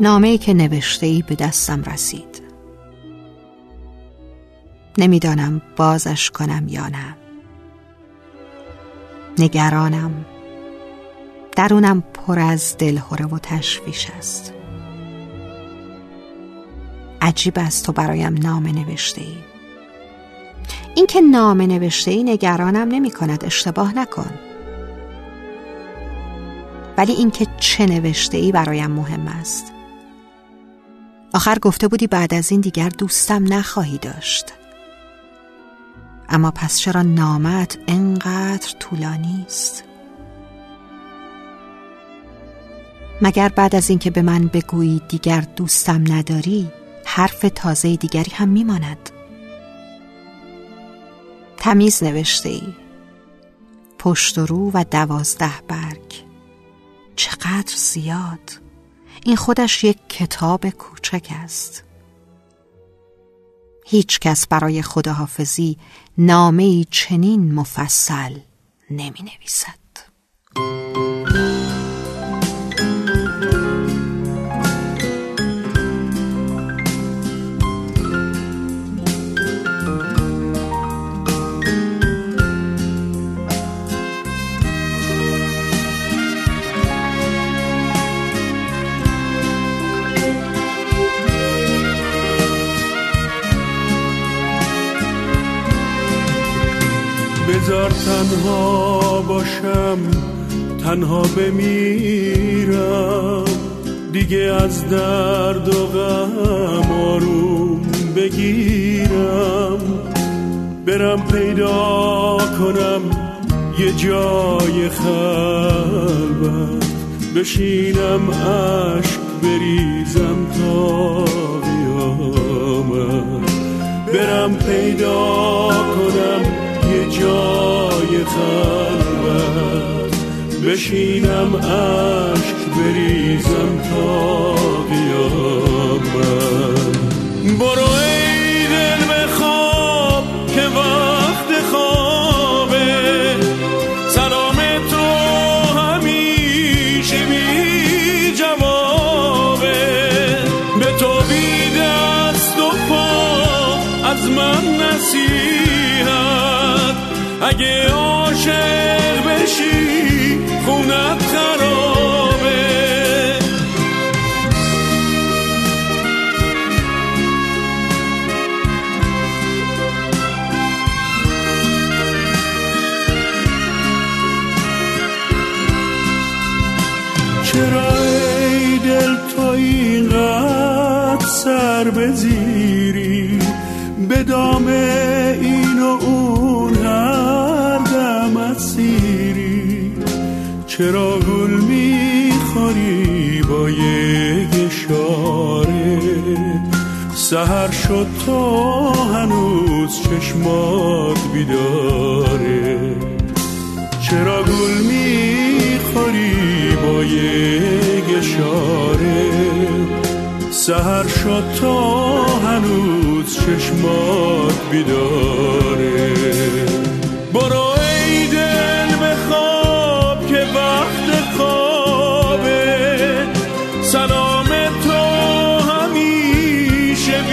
نامه که نوشته ای به دستم رسید. نمی‌دانم بازش کنم یا نه. نگرانم. درونم پر از دلهوره و تشویش است. عجیب است تو برایم نامه نوشته ای اینکه نامه نوشته ای نگرانم نمی کند اشتباه نکن. ولی اینکه چه نوشته ای برایم مهم است. آخر گفته بودی بعد از این دیگر دوستم نخواهی داشت. اما پس چرا نامت انقدر طولانی است؟ مگر بعد از اینکه به من بگویی دیگر دوستم نداری حرف تازه دیگری هم میماند؟ تمیز نوشته ای پشت و رو و دوازده برگ. چقدر زیاد! این خودش یک کتاب کوچک است. هیچ کس برای خداحافظی نامه چنین مفصل نمی نویسد بذار تنها باشم تنها بمیرم. دیگه از درد و غم آروم بگیرم. برم پیدا کنم یه جای خلوت. بشینم عشق بریزم تا قیامت برم پیدا کنم بشینم اشک بریزم تا قیامت برو ای دل بخواب که وقت خوابه. سلام تو همیشه بی جوابه. به تو بی دست و پا از من نصیحت. اگه عاشق بشی خونت خرابه. چرا ای دل تو اینقدر سر بزیری؟ به دام این و اون چرا گل می‌خوری با یک اشاره؟ سهر شد تا هنوز چشمات بیداره. چرا گل می‌خوری با یک اشاره؟ سهر شد تا هنوز چشمات بیداره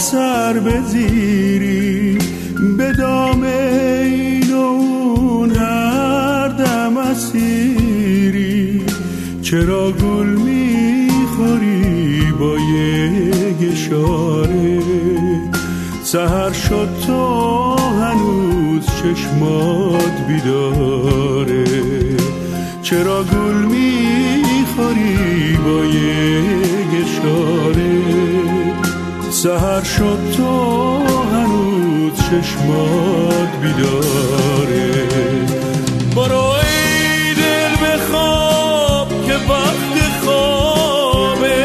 سر بزیری به دام این و اون هر دم اسیری. چرا گل می‌خوری با یک اشاره؟ سهر شد تا هنوز چشمات بیداره. چرا گل می‌خوری با یک اشاره؟ سهر شد تو هنوز چشمات بیداره. برو ای دل بخواب که وقت خوابه.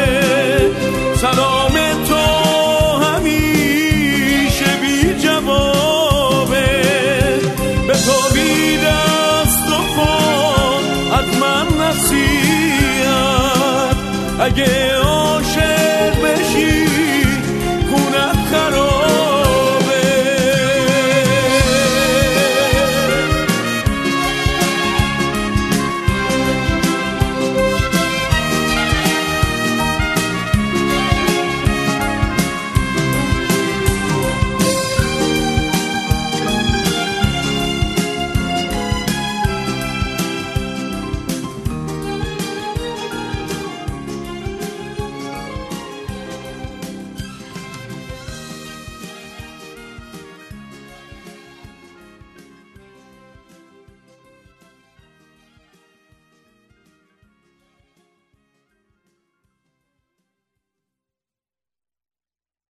سلام تو همیشه بی جوابه. به تو بی دست و از من نصیحت. اگه